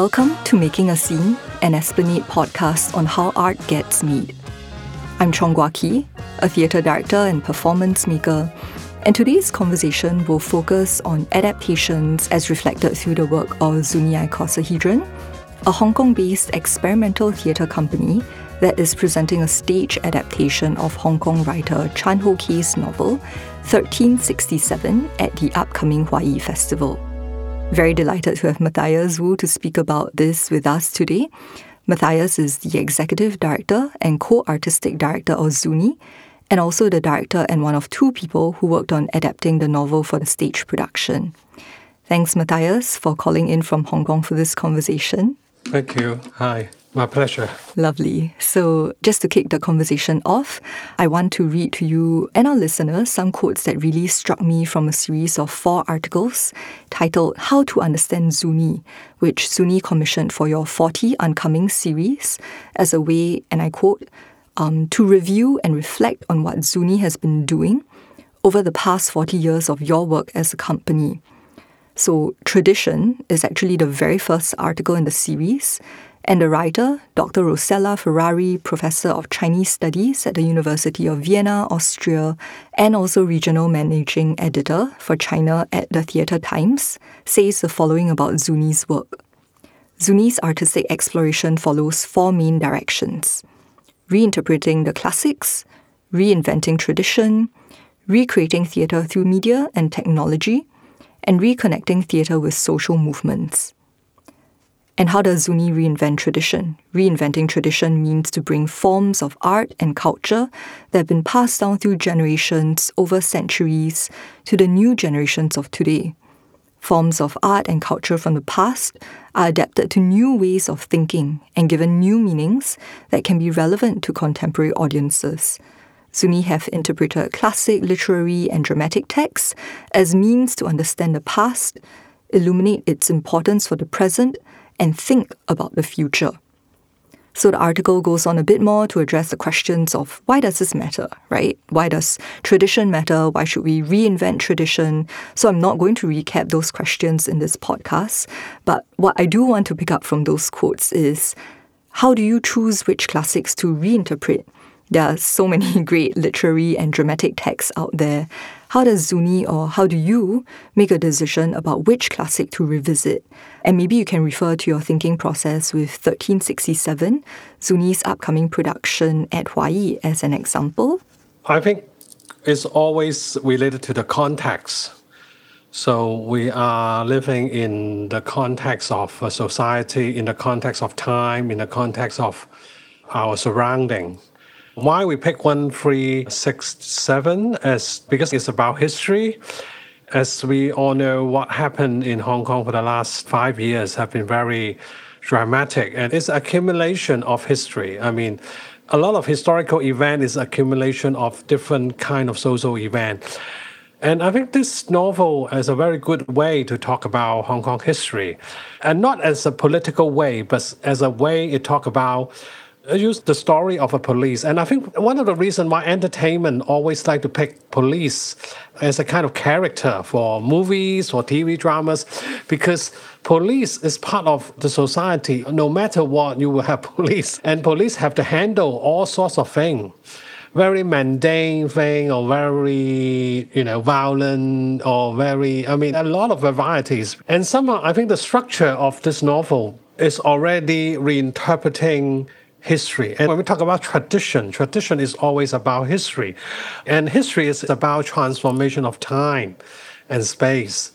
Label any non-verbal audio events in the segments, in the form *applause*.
Welcome to Making a Scene, an Esplanade podcast on how art gets made. I'm Chong Gua Khee, a theatre director and performance maker, and today's conversation will focus on adaptations as reflected through the work of Zuni Icosahedron, a Hong Kong based experimental theatre company that is presenting a stage adaptation of Hong Kong writer Chan Ho Kei's novel 1367 at the upcoming Huayi Festival. Very delighted to have Mathias Woo to speak about this with us today. Mathias is the executive director and co artistic director of Zuni, and also the director and one of two people who worked on adapting the novel for the stage production. Thanks, Mathias, for calling in from Hong Kong for this conversation. Thank you. Hi. My pleasure. Lovely. So, just to kick the conversation off, I want to read to you and our listeners some quotes that really struck me from a series of four articles titled How to Understand Zuni, which Zuni commissioned for your 40 Uncoming series as a way, and I quote, um, to review and reflect on what Zuni has been doing over the past 40 years of your work as a company. So, Tradition is actually the very first article in the series and the writer, Dr. Rossella Ferrari, professor of Chinese studies at the University of Vienna, Austria, and also regional managing editor for China at the Theatre Times, says the following about Zuni's work. Zuni's artistic exploration follows four main directions reinterpreting the classics, reinventing tradition, recreating theatre through media and technology, and reconnecting theatre with social movements. And how does Zuni reinvent tradition? Reinventing tradition means to bring forms of art and culture that have been passed down through generations over centuries to the new generations of today. Forms of art and culture from the past are adapted to new ways of thinking and given new meanings that can be relevant to contemporary audiences. Zuni have interpreted classic literary and dramatic texts as means to understand the past, illuminate its importance for the present, and think about the future. So the article goes on a bit more to address the questions of why does this matter, right? Why does tradition matter? Why should we reinvent tradition? So I'm not going to recap those questions in this podcast, but what I do want to pick up from those quotes is how do you choose which classics to reinterpret? There are so many *laughs* great literary and dramatic texts out there. How does Zuni or how do you make a decision about which classic to revisit? And maybe you can refer to your thinking process with 1367, Zuni's upcoming production at Huayi, as an example. I think it's always related to the context. So we are living in the context of a society, in the context of time, in the context of our surrounding. Why we pick one, three, six, seven as because it's about history. As we all know, what happened in Hong Kong for the last five years have been very dramatic, and it's accumulation of history. I mean, a lot of historical event is accumulation of different kind of social event. And I think this novel is a very good way to talk about Hong Kong history, and not as a political way, but as a way it talk about use the story of a police. And I think one of the reasons why entertainment always like to pick police as a kind of character for movies or TV dramas, because police is part of the society. No matter what, you will have *laughs* police. And police have to handle all sorts of things. Very mundane thing or very, you know, violent or very, I mean, a lot of varieties. And somehow I think the structure of this novel is already reinterpreting history. And when we talk about tradition, tradition is always about history. And history is about transformation of time and space.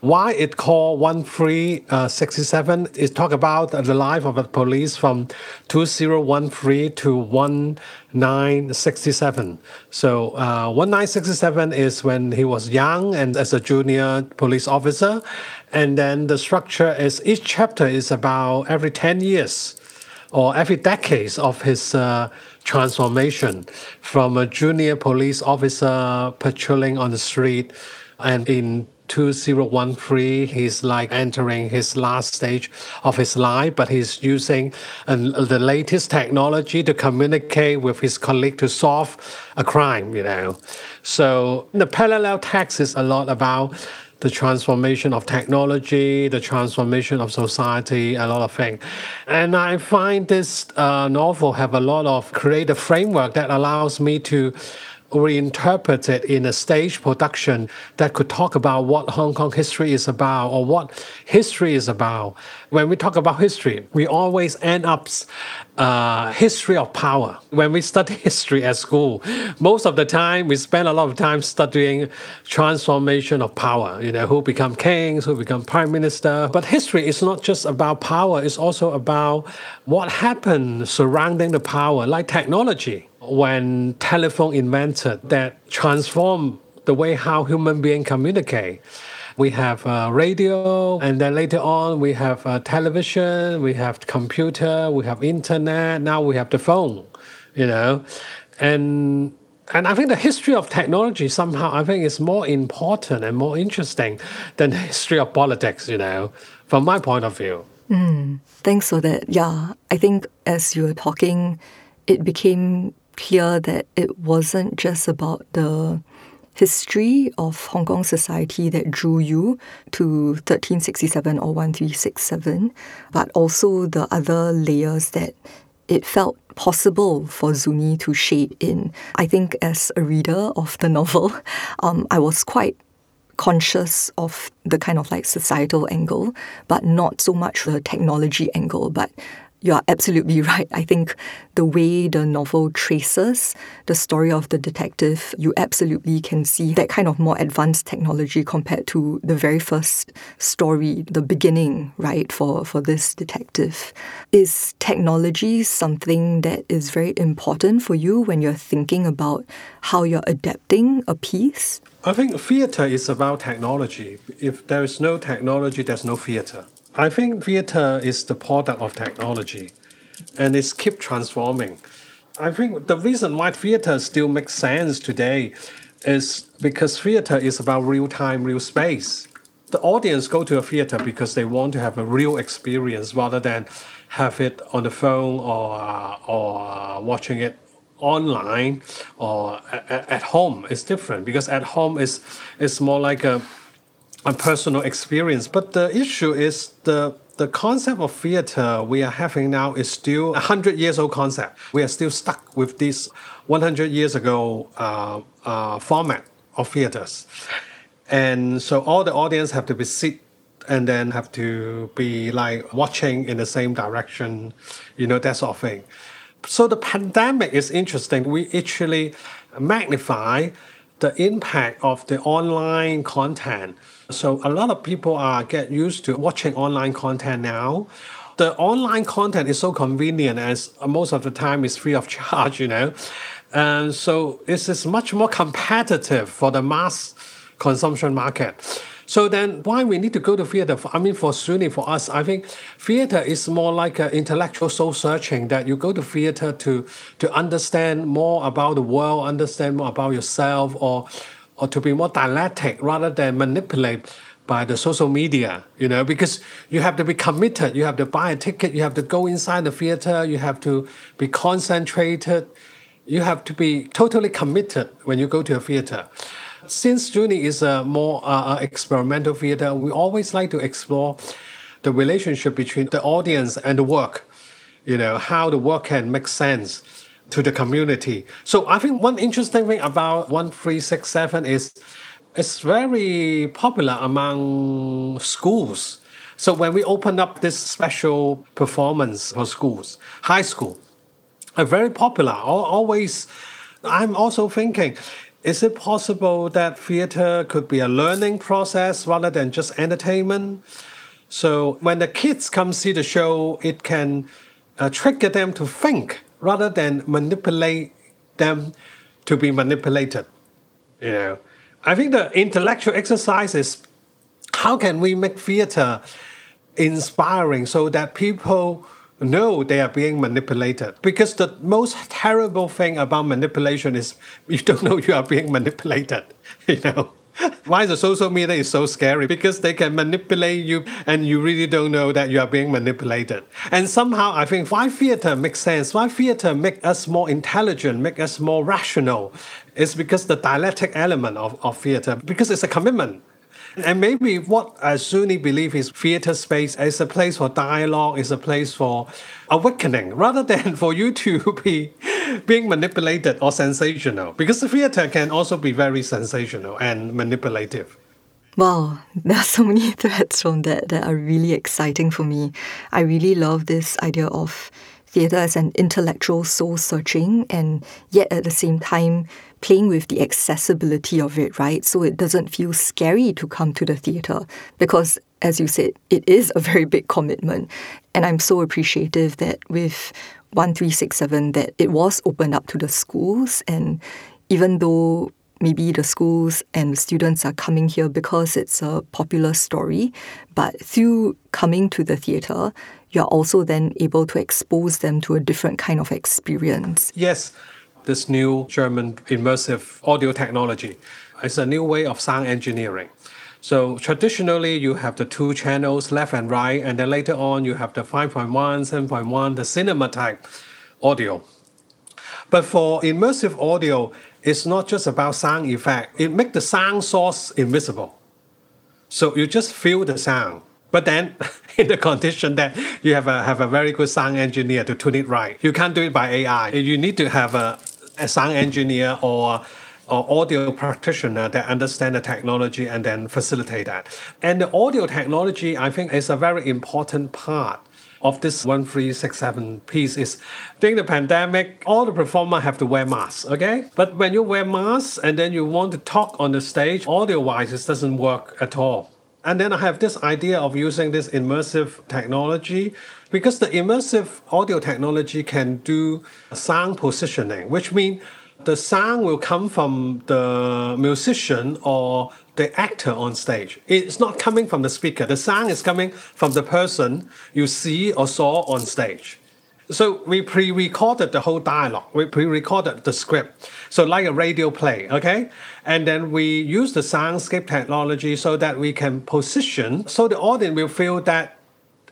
Why it called 1367 uh, is talk about the life of the police from 2013 to 1967. So uh, 1967 is when he was young and as a junior police officer. And then the structure is each chapter is about every 10 years or every decades of his uh, transformation from a junior police officer patrolling on the street. And in 2013 he's like entering his last stage of his life but he's using uh, the latest technology to communicate with his colleague to solve a crime you know. So the parallel text is a lot about the transformation of technology, the transformation of society, a lot of things. And I find this uh, novel have a lot of creative framework that allows me to reinterpret it in a stage production that could talk about what Hong Kong history is about or what history is about. When we talk about history, we always end up uh, history of power. When we study *laughs* history at school, most of the time we spend a lot of time studying transformation of power. You know, who become kings, who become prime minister. But history is not just about power; it's also about what happened surrounding the power, like technology when telephone invented that transformed the way how human beings communicate. We have uh, radio, and then later on we have uh, television, we have computer, we have internet. Now we have the phone, you know, and and I think the history of technology somehow I think is more important and more interesting than the history of politics, you know, from my point of view. Mm, thanks for that. Yeah, I think as you were talking, it became clear that it wasn't just about the history of Hong Kong society that drew you to 1367 or 1367, but also the other layers that it felt possible for Zuni to shape in. I think as a reader of the novel, *laughs* um, I was quite conscious of the kind of like societal angle, but not so much the technology angle, but you're absolutely right. I think the way the novel traces the story of the detective, you absolutely can see that kind of more advanced technology compared to the very first story, the beginning, right, for, for this detective. Is technology something that is very important for you when you're thinking about how you're adapting a piece? I think theater is about technology. If there is no technology, there's no theater. I think theater is the product of technology and it's keep transforming. I think the reason why theater still makes sense today is because theater is about real time, real space. The audience go to a theater because they want to have a real experience rather than have it on the phone or or watching it online or at, at home. It's different because at home is is more like a a personal experience. But the issue is the the concept of theater we are having now is still a hundred years old concept. We are still stuck with this 100 years ago uh, uh, format of theaters, and so all the audience have to be sit and then have to be like watching in the same direction, you know that sort of thing. So the pandemic is interesting. We actually magnify the impact of the online content so a lot of people are get used to watching online content now. The online content is so convenient as most of the time is free of *laughs* charge, you know. And so it is much more competitive for the mass consumption market. So then why we need to go to theater? I mean, for Zuni, for us, I think theater is more like an intellectual soul searching that you go to theater to, to understand more about the world, understand more about yourself, or or to be more dialectic rather than manipulate by the social media, you know, because you have to be committed, you have to buy a ticket, you have to go inside the theater, you have to be concentrated, you have to be totally committed when you go to a theater. Since Zuni is a more uh, uh, experimental theater, we always like to explore the relationship between the audience and the work, you know, how the work can make sense to the community. So I think one interesting thing about 1367 is it's very popular among schools. So when we open up this special performance for schools, high school, are very popular. Always, I'm also thinking, is it possible that theater could be a learning process rather than just entertainment? So when the kids come see the show, it can uh, trigger them to think rather than manipulate them to be manipulated. You know, I think the intellectual exercise is how can we make theater inspiring so that people know they are being manipulated because the most terrible thing about manipulation is you don't know you are being manipulated *laughs* you know why the social media is so scary? Because they can manipulate you and you really don't know that you are being manipulated. And somehow I think why theater makes sense, why theater make us more intelligent, make us more rational, is because the dialectic element of, of theater, because it's a commitment. And maybe what uh, Zuni believe is theater space is a place for dialogue, is a place for awakening, rather than *laughs* for you to *laughs* be being manipulated or sensational. Because the theater can also be very sensational and manipulative. Wow, *laughs* there are so many threads from that that are really exciting for me. I really love this idea of theatre as an intellectual soul searching and yet at the same time playing with the accessibility of it, right? So it doesn't feel scary to come to the theatre because, as you said, it is a very big commitment. And I'm so appreciative that with 1367 that it was opened up to the schools and even though maybe the schools and students are coming here because it's a popular story, but through coming to the theatre, you're also then able to expose them to a different kind of experience. Yes this new German immersive audio technology. It's a new way of sound engineering. So traditionally, you have the two channels, left and right, and then later on, you have the 5.1, 7.1, the cinema type audio. But for immersive audio, it's not just about sound effect. It makes the sound source invisible. So you just feel the sound. But then, *laughs* in the condition that you have a, have a very good sound engineer to tune it right, you can't do it by AI. You need to have a a sound engineer or or audio practitioner that understand the technology and then facilitate that. And the audio technology, I think, is a very important part of this 1367 piece is during the pandemic, all the performers have to wear masks, okay? But when you wear masks and then you want to talk on the stage, audio-wise, it doesn't work at all. And then I have this idea of using this immersive technology because the immersive audio technology can do sound positioning, which means the sound will come from the musician or the actor on stage. It's not coming from the speaker. The sound is coming from the person you see or saw on stage. So we pre-recorded the whole dialogue. We pre-recorded the script. So like a radio play, okay? And then we use the soundscape technology so that we can position so the audience will feel that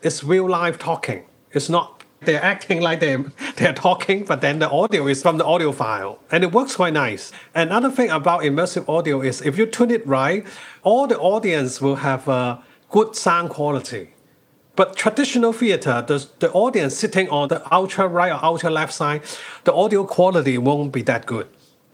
it's real life talking. It's not they're acting like they *laughs* they're talking, but then the audio is from the audio file, and it works quite nice. Another thing about immersive audio is if you tune it right, all the audience will have a good sound quality. But traditional theater, the, the audience sitting on the ultra right or ultra left side, the audio quality won't be that good.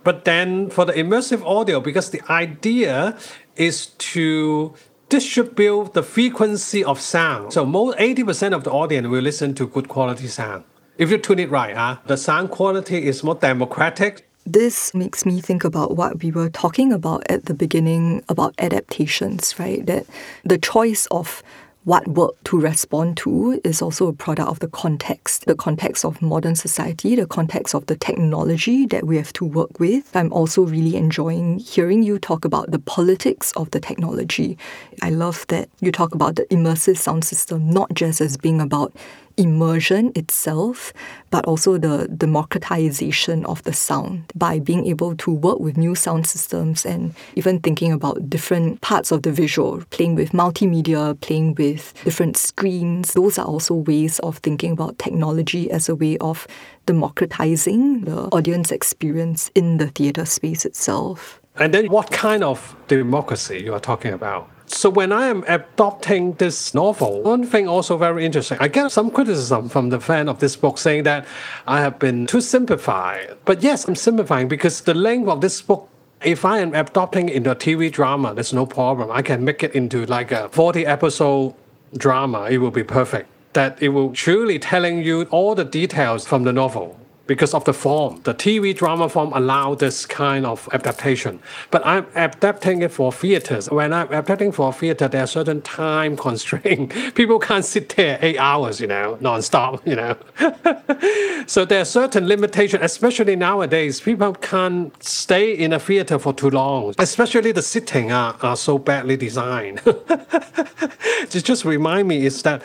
But then for the immersive audio, because the idea is to distribute the frequency of sound. So most 80% of the audience will listen to good quality sound. If you tune it right, huh? the sound quality is more democratic. This makes me think about what we were talking about at the beginning about adaptations, right? That the choice of what work to respond to is also a product of the context, the context of modern society, the context of the technology that we have to work with. I'm also really enjoying hearing you talk about the politics of the technology. I love that you talk about the immersive sound system, not just as being about immersion itself, but also the democratization of the sound by being able to work with new sound systems and even thinking about different parts of the visual, playing with multimedia, playing with different screens. Those are also ways of thinking about technology as a way of democratizing the audience experience in the theatre space itself. And then, what kind of democracy you are talking about? So when I am adopting this novel, one thing also very interesting, I get some criticism from the fan of this book saying that I have been too simplified. But yes, I'm simplifying because the length of this book if I am adopting into a TV drama, there's no problem. I can make it into like a 40 episode drama. It will be perfect. That it will truly telling you all the details from the novel because of the form. The TV drama form allow this kind of adaptation. But I'm adapting it for theaters. When I'm adapting for theater, there are certain time constraint. *laughs* People can't sit there eight hours, you know, non-stop, you know. *laughs* so there are certain limitations, especially nowadays. People can't stay in a theater for too long. Especially the sitting are, are so badly designed. *laughs* it just remind me is that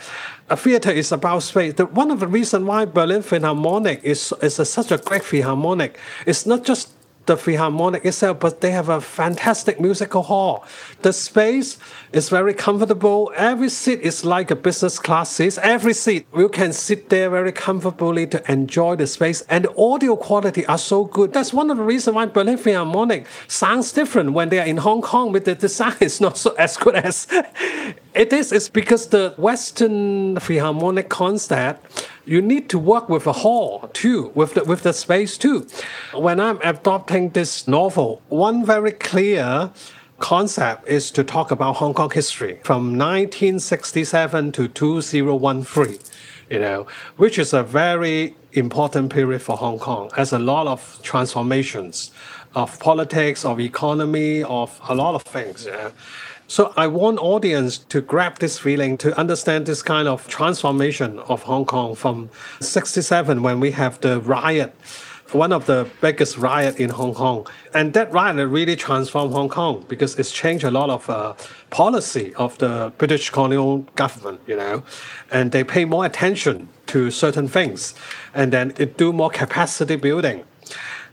a theater is about space. The, one of the reasons why Berlin Philharmonic is, is a, such a great philharmonic is not just the Philharmonic itself, but they have a fantastic musical hall. The space is very comfortable. Every seat is like a business class seat. Every seat you can sit there very comfortably to enjoy the space, and the audio quality are so good. That's one of the reasons why Berlin Philharmonic sounds different when they are in Hong Kong. But the design is not so as good as *laughs* it is. It's because the Western Philharmonic concept you need to work with a hall too, with the, with the space too. When I'm adopting this novel, one very clear concept is to talk about Hong Kong history from 1967 to 2013, you know, which is a very important period for Hong Kong as a lot of transformations of politics, of economy, of a lot of things. Yeah. So I want audience to grab this feeling, to understand this kind of transformation of Hong Kong from 67 when we have the riot, one of the biggest riot in Hong Kong. And that riot really transformed Hong Kong because it's changed a lot of uh, policy of the British colonial government, you know, and they pay more attention to certain things and then it do more capacity building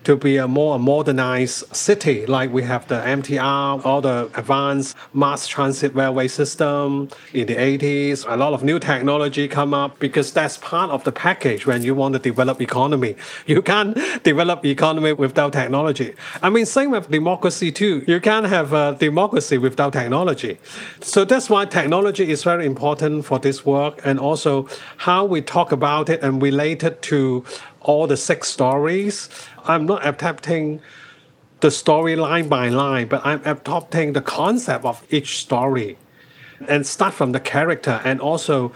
to be a more modernized city, like we have the MTR, all the advanced mass transit railway system in the 80s. A lot of new technology come up because that's part of the package when you want to develop economy. *laughs* You can't develop economy without technology. I mean, same with democracy too. You can't have a democracy without technology. So that's why technology is very important for this work and also how we talk about it and relate it to all the six stories I'm not adapting the story line by line, but I'm adopting the concept of each story and start from the character and also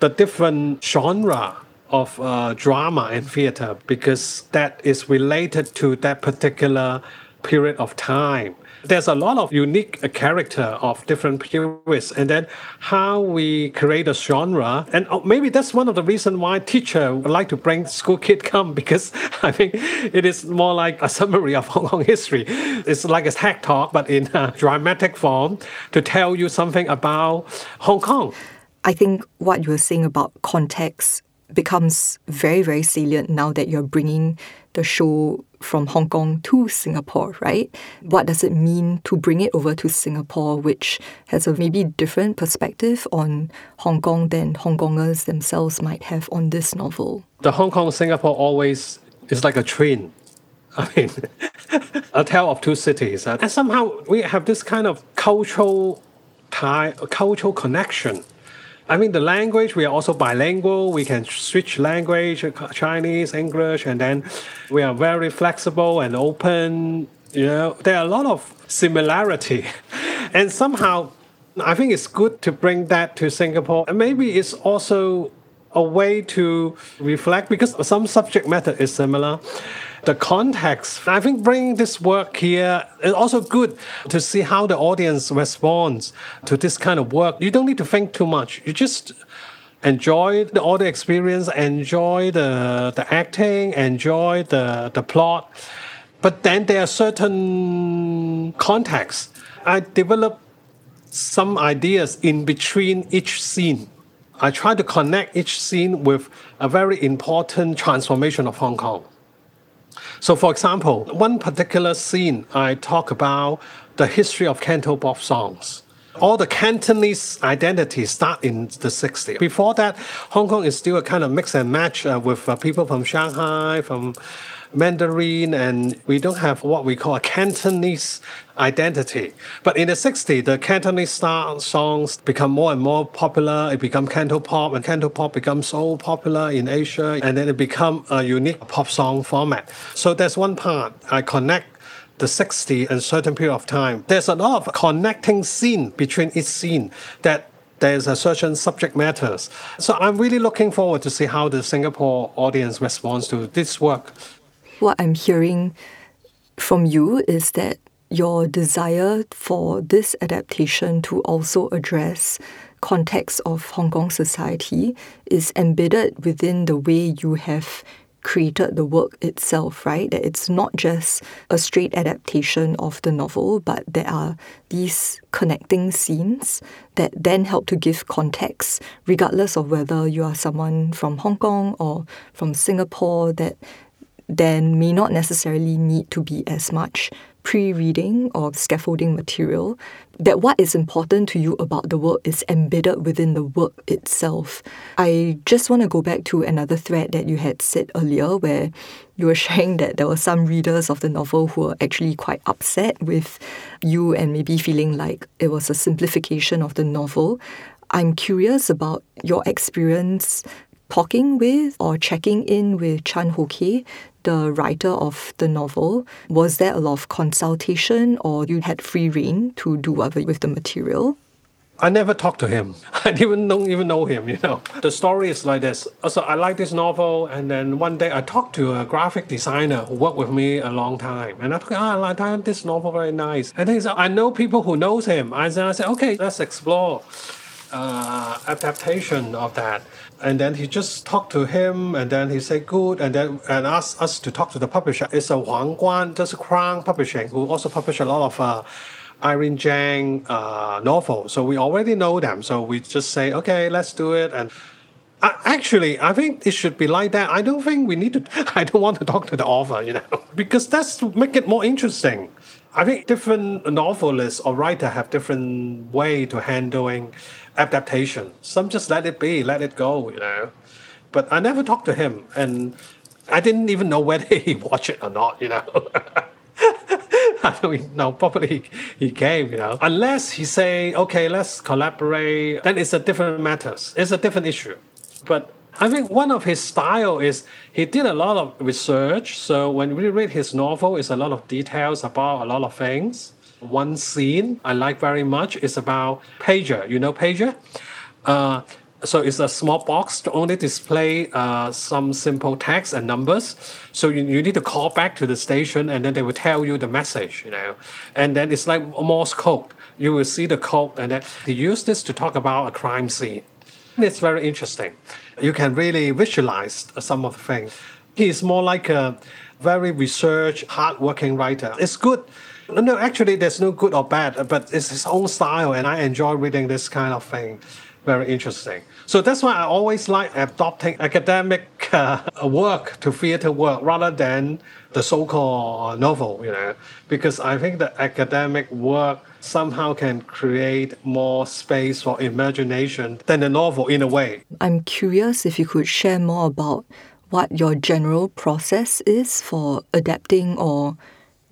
the different genre of uh, drama and theater because that is related to that particular period of time. There's a lot of unique character of different periods and then how we create a genre and oh, maybe that's one of the reasons why teacher would like to bring school kid come *laughs* because i think it is more like a summary of hong kong history. It's like a tech talk but in a dramatic form to tell you something about hong kong. I think what you're saying about context becomes very very salient now that you're bringing the show from Hong Kong to Singapore, right? What does it mean to bring it over to Singapore, which has a maybe different perspective on Hong Kong than Hong Kongers themselves might have on this novel? The Hong Kong Singapore always is like a train. *laughs* I mean, a tale of two cities. And somehow we have this kind of cultural tie, cultural connection I mean, the language, we are also bilingual. We can switch language, uh, Chinese, English, and then we are very flexible and open. You know, there are a lot of similarity. *laughs* and somehow, I think it's good to bring that to Singapore. And maybe it's also a way to reflect because some subject matter is similar the context. I think bringing this work here is also good to see how the audience responds to this kind of work. You don't need to think too much. You just enjoy the audio experience, enjoy the, the acting, enjoy the, the plot. But then there are certain contexts. I develop some ideas in between each scene. I try to connect each scene with a very important transformation of Hong Kong. So, for example, one particular scene I talk about the history of Cantopop songs. All the Cantonese identities start in the 60s. Before that, Hong Kong is still a kind of mix and match uh, with uh, people from Shanghai, from Mandarin, and we don't have what we call a Cantonese identity. But in the 60s, the Cantonese style songs become more and more popular. It become Cantopop, and Cantopop becomes so popular in Asia, and then it become a unique pop song format. So that's one part. I connect the 60 and certain period of time. There's a lot of connecting scene between each scene that there's a certain subject matters. So I'm really looking forward to see how the Singapore audience responds to this work what I'm hearing from you is that your desire for this adaptation to also address context of Hong Kong society is embedded within the way you have created the work itself, right? That it's not just a straight adaptation of the novel, but there are these connecting scenes that then help to give context, regardless of whether you are someone from Hong Kong or from Singapore, that then may not necessarily need to be as much pre-reading or scaffolding material that what is important to you about the work is embedded within the work itself. I just want to go back to another thread that you had said earlier where you were *laughs* sharing that there were some readers of the novel who were actually quite upset with you and maybe feeling like it was a simplification of the novel. I'm curious about your experience talking with or checking in with Chan Ho Kei the writer of the novel, was there a lot of consultation or you had free reign to do whatever with the material? I never talked to him. *laughs* I don't even know him, you know. The story is like this. So I like this novel, and then one day I talked to a graphic designer who worked with me a long time. And I thought, ah, I like this novel very nice. And he said, I know people who knows him. And then I said, okay, let's explore uh, adaptation of that. And then he just talked to him, and then he said good, and then and asked us to talk to the publisher. It's a Huang Guan, just a Crown Publishing, who also publish a lot of uh, Irene Zhang uh, novels. So we already know them. So we just say, okay, let's do it. And uh, actually, I think it should be like that. I don't think we need to. *laughs* I don't want to talk to the author, you know, *laughs* because that's to make it more interesting. I think different novelists or writer have different way to handling adaptation. Some just let it be, let it go, you know. But I never talked to him, and I didn't even know whether *laughs* he watched it or not, you know. *laughs* I don't know. Probably he, came, you know. Unless he say, okay, let's collaborate, then it's a different matters. It's a different issue. But I think one of his style is he did a lot of research. So when we read his novel, it's a lot of details about a lot of things. One scene I like very much is about pager. You know pager? Uh, so it's a small box to only display uh, some simple text and numbers. So you, you need to call back to the station and then they will tell you the message, you know. And then it's like Morse code. You will see the code and then they use this to talk about a crime scene. It's very interesting. You can really visualize some of the things. He's more like a very research, hardworking writer. It's good no, actually, there's no good or bad, but it's his own style, and I enjoy reading this kind of thing. Very interesting. So that's why I always like adopting academic uh, work to theater work rather than the so-called novel, you know, because I think the academic work somehow can create more space for imagination than the novel in a way. I'm curious if you could share more about what your general process is for adapting or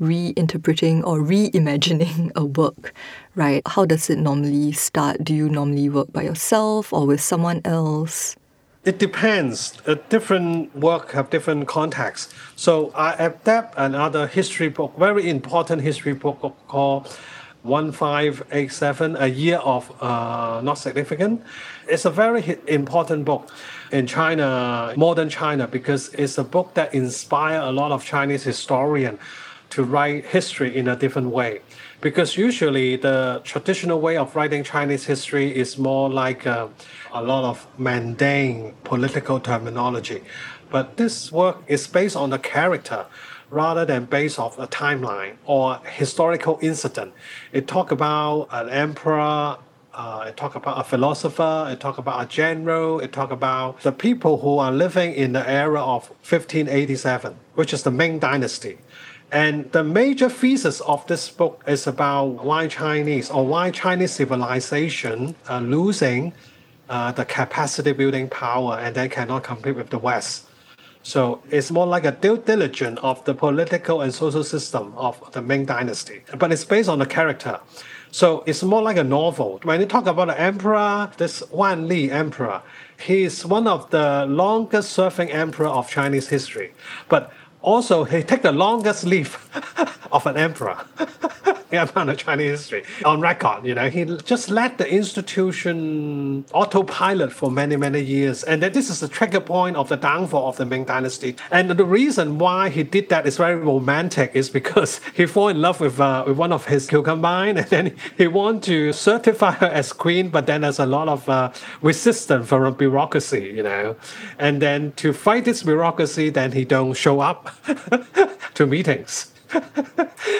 reinterpreting or reimagining *laughs* a work, right? How does it normally start? Do you normally work by yourself or with someone else? It depends. A different work have different contexts. So I adapt another history book, very important history book called 1587, A Year of uh, Not Significant. It's a very important book in China, modern China, because it's a book that inspired a lot of Chinese historians to write history in a different way. Because usually the traditional way of writing Chinese history is more like a, uh, a lot of mundane political terminology. But this work is based on the character rather than based off a timeline or historical incident. It talk about an emperor, uh, it talk about a philosopher, it talk about a general, it talk about the people who are living in the era of 1587, which is the Ming Dynasty. And the major thesis of this book is about why Chinese or why Chinese civilization are losing uh, the capacity building power and they cannot compete with the West. So it's more like a due diligence of the political and social system of the Ming Dynasty, but it's based on the character. So it's more like a novel. When you talk about the emperor, this Wan Li emperor, he is one of the longest serving emperor of Chinese history. But also, he took the longest leave *laughs* of an emperor *laughs* in the Chinese history on record. You know, he just let the institution autopilot for many, many years. And then this is the trigger point of the downfall of the Ming Dynasty. And the reason why he did that is very romantic is because *laughs* he fell in love with, uh, with one of his concubines and then he wanted to certify her as queen, but then there's a lot of uh, resistance from bureaucracy, you know. And then to fight this bureaucracy, then he don't show up *laughs* to meetings.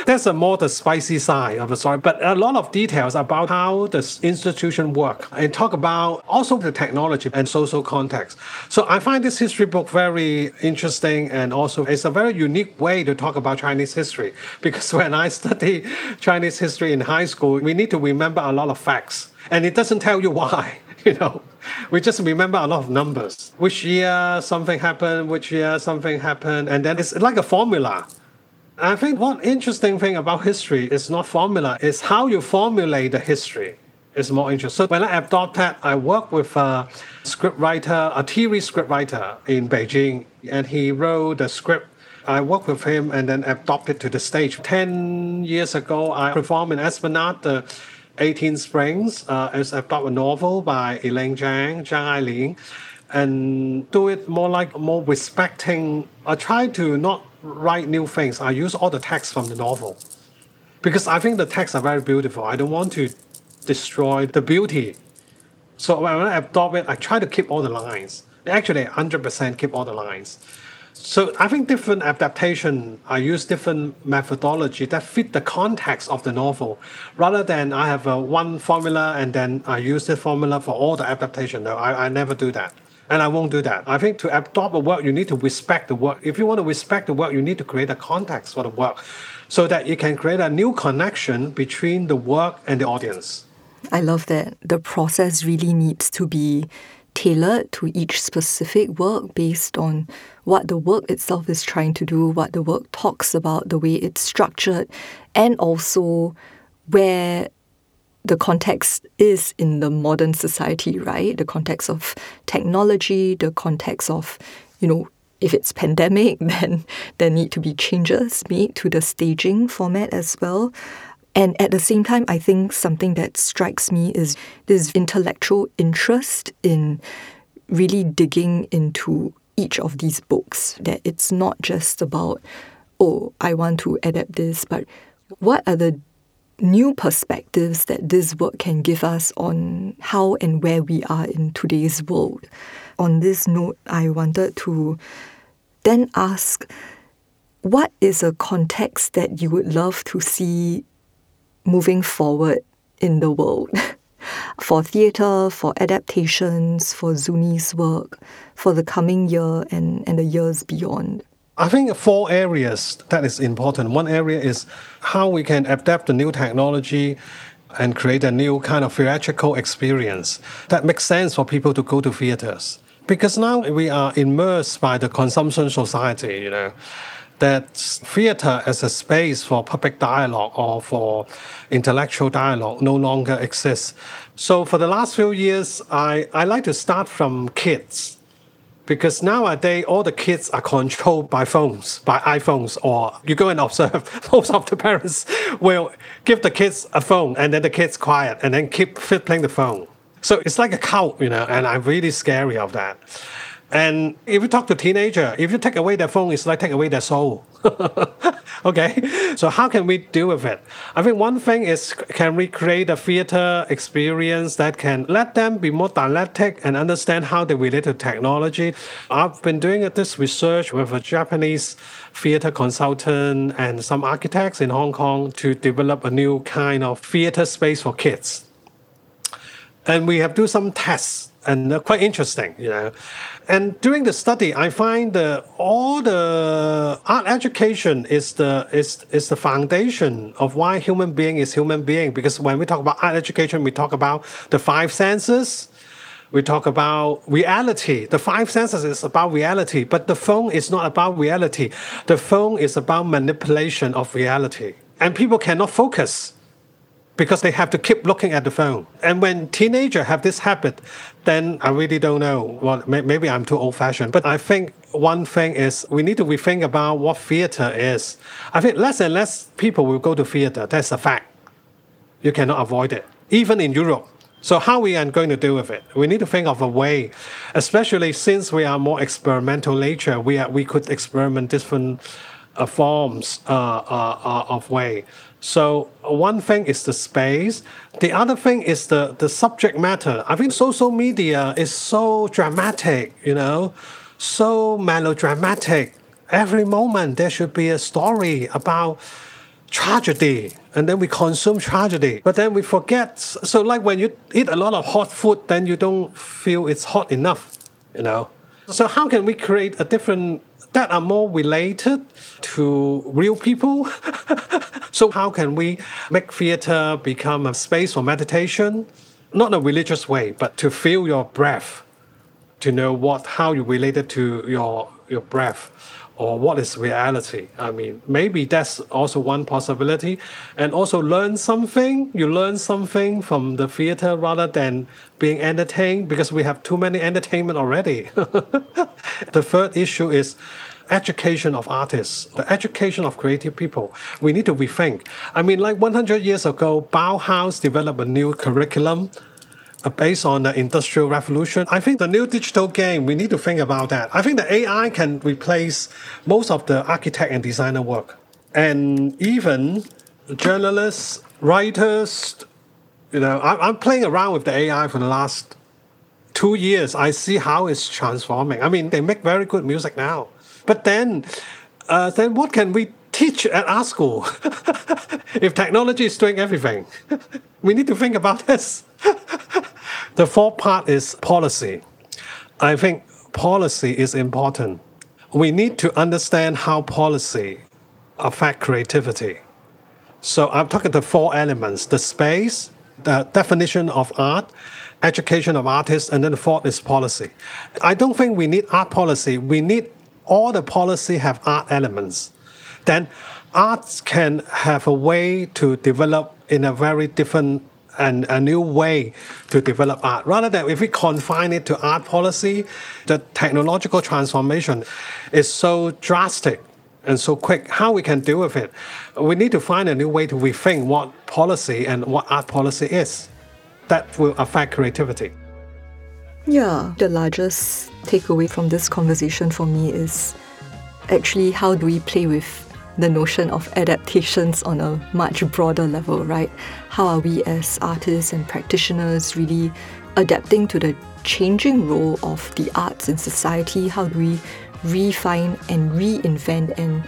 That's a more the spicy side of the story, but a lot of details about how the institution work and talk about also the technology and social context. So I find this history book very interesting and also it's a very unique way to talk about Chinese history because *laughs* when I study Chinese history in high school, we need to remember a lot of facts and it doesn't tell you why, *laughs* you know. We just remember a lot of numbers. Which year something happened, which year something happened, and then it's like a formula. I think one interesting thing about history is not formula, it's how you formulate the history is more interesting. So when I adopted, I worked with a script writer, a TV script writer in Beijing, and he wrote the script. I worked with him and then adopted to the stage. Ten years ago, I performed in Esplanade, the 18 Springs, uh, as adopted a novel by Elaine Zhang, Zhang Ailing, and do it more like more respecting. I try to not write new things. I use all the text from the novel because I think the texts are very beautiful. I don't want to destroy the beauty. So when I adopt it, I try to keep all the lines. Actually, 100% keep all the lines. So I think different adaptation, I use different methodology that fit the context of the novel, rather than I have a one formula and then I use the formula for all the adaptation. No, I, I never do that. And I won't do that. I think to adopt a work, you need to respect the work. If you want to respect the work, you need to create a context for the work so that you can create a new connection between the work and the audience. I love that. The process really needs to be tailored to each specific work based on what the work itself is trying to do, what the work talks about, the way it's structured, and also where the context is in the modern society, right? The context of technology, the context of, you know, if it's pandemic, *laughs* then there need to be changes made to the staging format as well. And at the same time, I think something that strikes me is this intellectual interest in really digging into each of these books. That it's not just about, oh, I want to adapt this, but what are the new perspectives that this work can give us on how and where we are in today's world. On this note, I wanted to then ask what is a context that you would love to see moving forward in the world? *laughs* for theatre, for adaptations, for Zuni's work, for the coming year and, and the years beyond? I think four areas that is important. One area is how we can adapt the new technology and create a new kind of theatrical experience that makes sense for people to go to theaters. Because now we are immersed by the consumption society, you know, that theater as a space for public dialogue or for intellectual dialogue no longer exists. So for the last few years, I, I like to start from kids because nowadays all the kids are controlled by phones, by iPhones, or you go and observe *laughs* most of the parents will give the kids a phone and then the kids quiet and then keep playing the phone. So it's like a cult, you know, and I'm really scary of that. And if you talk to teenager, if you take away their phone, it's like take away their soul. *laughs* okay, so how can we deal with it? I think one thing is can we create a theater experience that can let them be more dialectic and understand how they relate to technology? I've been doing this research with a Japanese theater consultant and some architects in Hong Kong to develop a new kind of theater space for kids. And we have do some tests and they're quite interesting, you know. And during the study, I find that all the art education is the is is the foundation of why human being is human being. Because when we talk about art education, we talk about the five senses. We talk about reality. The five senses is about reality, but the phone is not about reality. The phone is about manipulation of reality. And people cannot focus because they have to keep looking at the phone. And when teenagers have this habit, then I really don't know. Well, maybe I'm too old-fashioned, but I think one thing is we need to rethink about what theater is. I think less and less people will go to theater. That's a fact. You cannot avoid it, even in Europe. So how we are going to deal with it? We need to think of a way, especially since we are more experimental nature. We are, we could experiment different uh, forms uh, uh, uh of way. So one thing is the space. The other thing is the, the subject matter. I think social media is so dramatic, you know, so melodramatic. every moment there should be a story about tragedy and then we consume tragedy but then we forget so like when you eat a lot of hot food then you don't feel it's hot enough you know so how can we create a different that are more related to real people. *laughs* So how can we make theater become a space for meditation? Not in a religious way but to feel your breath to know what how you related to your your breath or what is reality. I mean, maybe that's also one possibility. And also learn something. You learn something from the theater rather than being entertained because we have too many entertainment already. *laughs* the third issue is education of artists, the education of creative people. We need to rethink. I mean, like 100 years ago, Bauhaus developed a new curriculum based on the industrial revolution. I think the new digital game, we need to think about that. I think the AI can replace most of the architect and designer work. And even journalists, writers, you know, I'm playing around with the AI for the last two years. I see how it's transforming. I mean, they make very good music now. But then, uh, then what can we teach at our school *laughs* if technology is doing everything? *laughs* we need to think about this. *laughs* The fourth part is policy. I think policy is important. We need to understand how policy affect creativity. So I'm talking the four elements: the space, the definition of art, education of artists, and then the fourth is policy. I don't think we need art policy. We need all the policy have art elements. Then arts can have a way to develop in a very different and a new way to develop art. Rather than if we confine it to art policy, the technological transformation is so drastic and so quick. How we can deal with it? We need to find a new way to rethink what policy and what art policy is. That will affect creativity. Yeah, the largest takeaway from this conversation for me is actually how do we play with the notion of adaptations on a much broader level, right? How are we as artists and practitioners really adapting to the changing role of the arts in society? How do we refine and reinvent and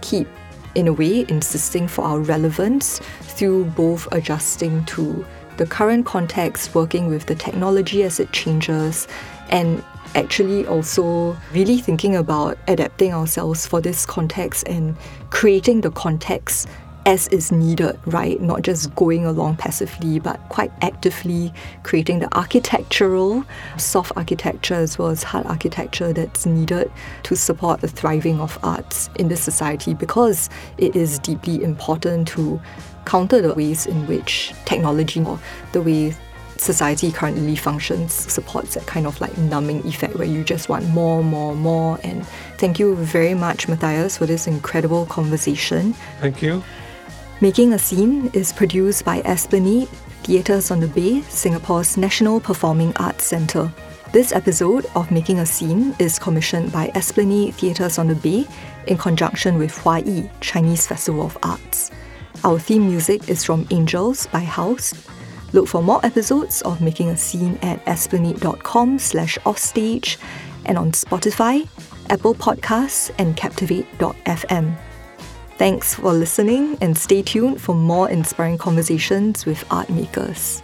keep, in a way, insisting for our relevance through both adjusting to the current context, working with the technology as it changes, and actually also really thinking about adapting ourselves for this context and creating the context as is needed, right? Not just going along passively, but quite actively creating the architectural, soft architecture as well as hard architecture that's needed to support the thriving of arts in this society because it is deeply important to counter the ways in which technology or the way society currently functions supports that kind of like numbing effect where you just want more, more, more. And thank you very much, Mathias, for this incredible conversation. Thank you. Making a Scene is produced by Esplanade Theatres on the Bay, Singapore's National Performing Arts Centre. This episode of Making a Scene is commissioned by Esplanade Theatres on the Bay in conjunction with Hua Yi, Chinese Festival of Arts. Our theme music is from Angels by House Look for more episodes of Making a Scene at esplanade.com slash offstage and on Spotify, Apple Podcasts, and Captivate.fm. Thanks for listening and stay tuned for more inspiring conversations with art makers.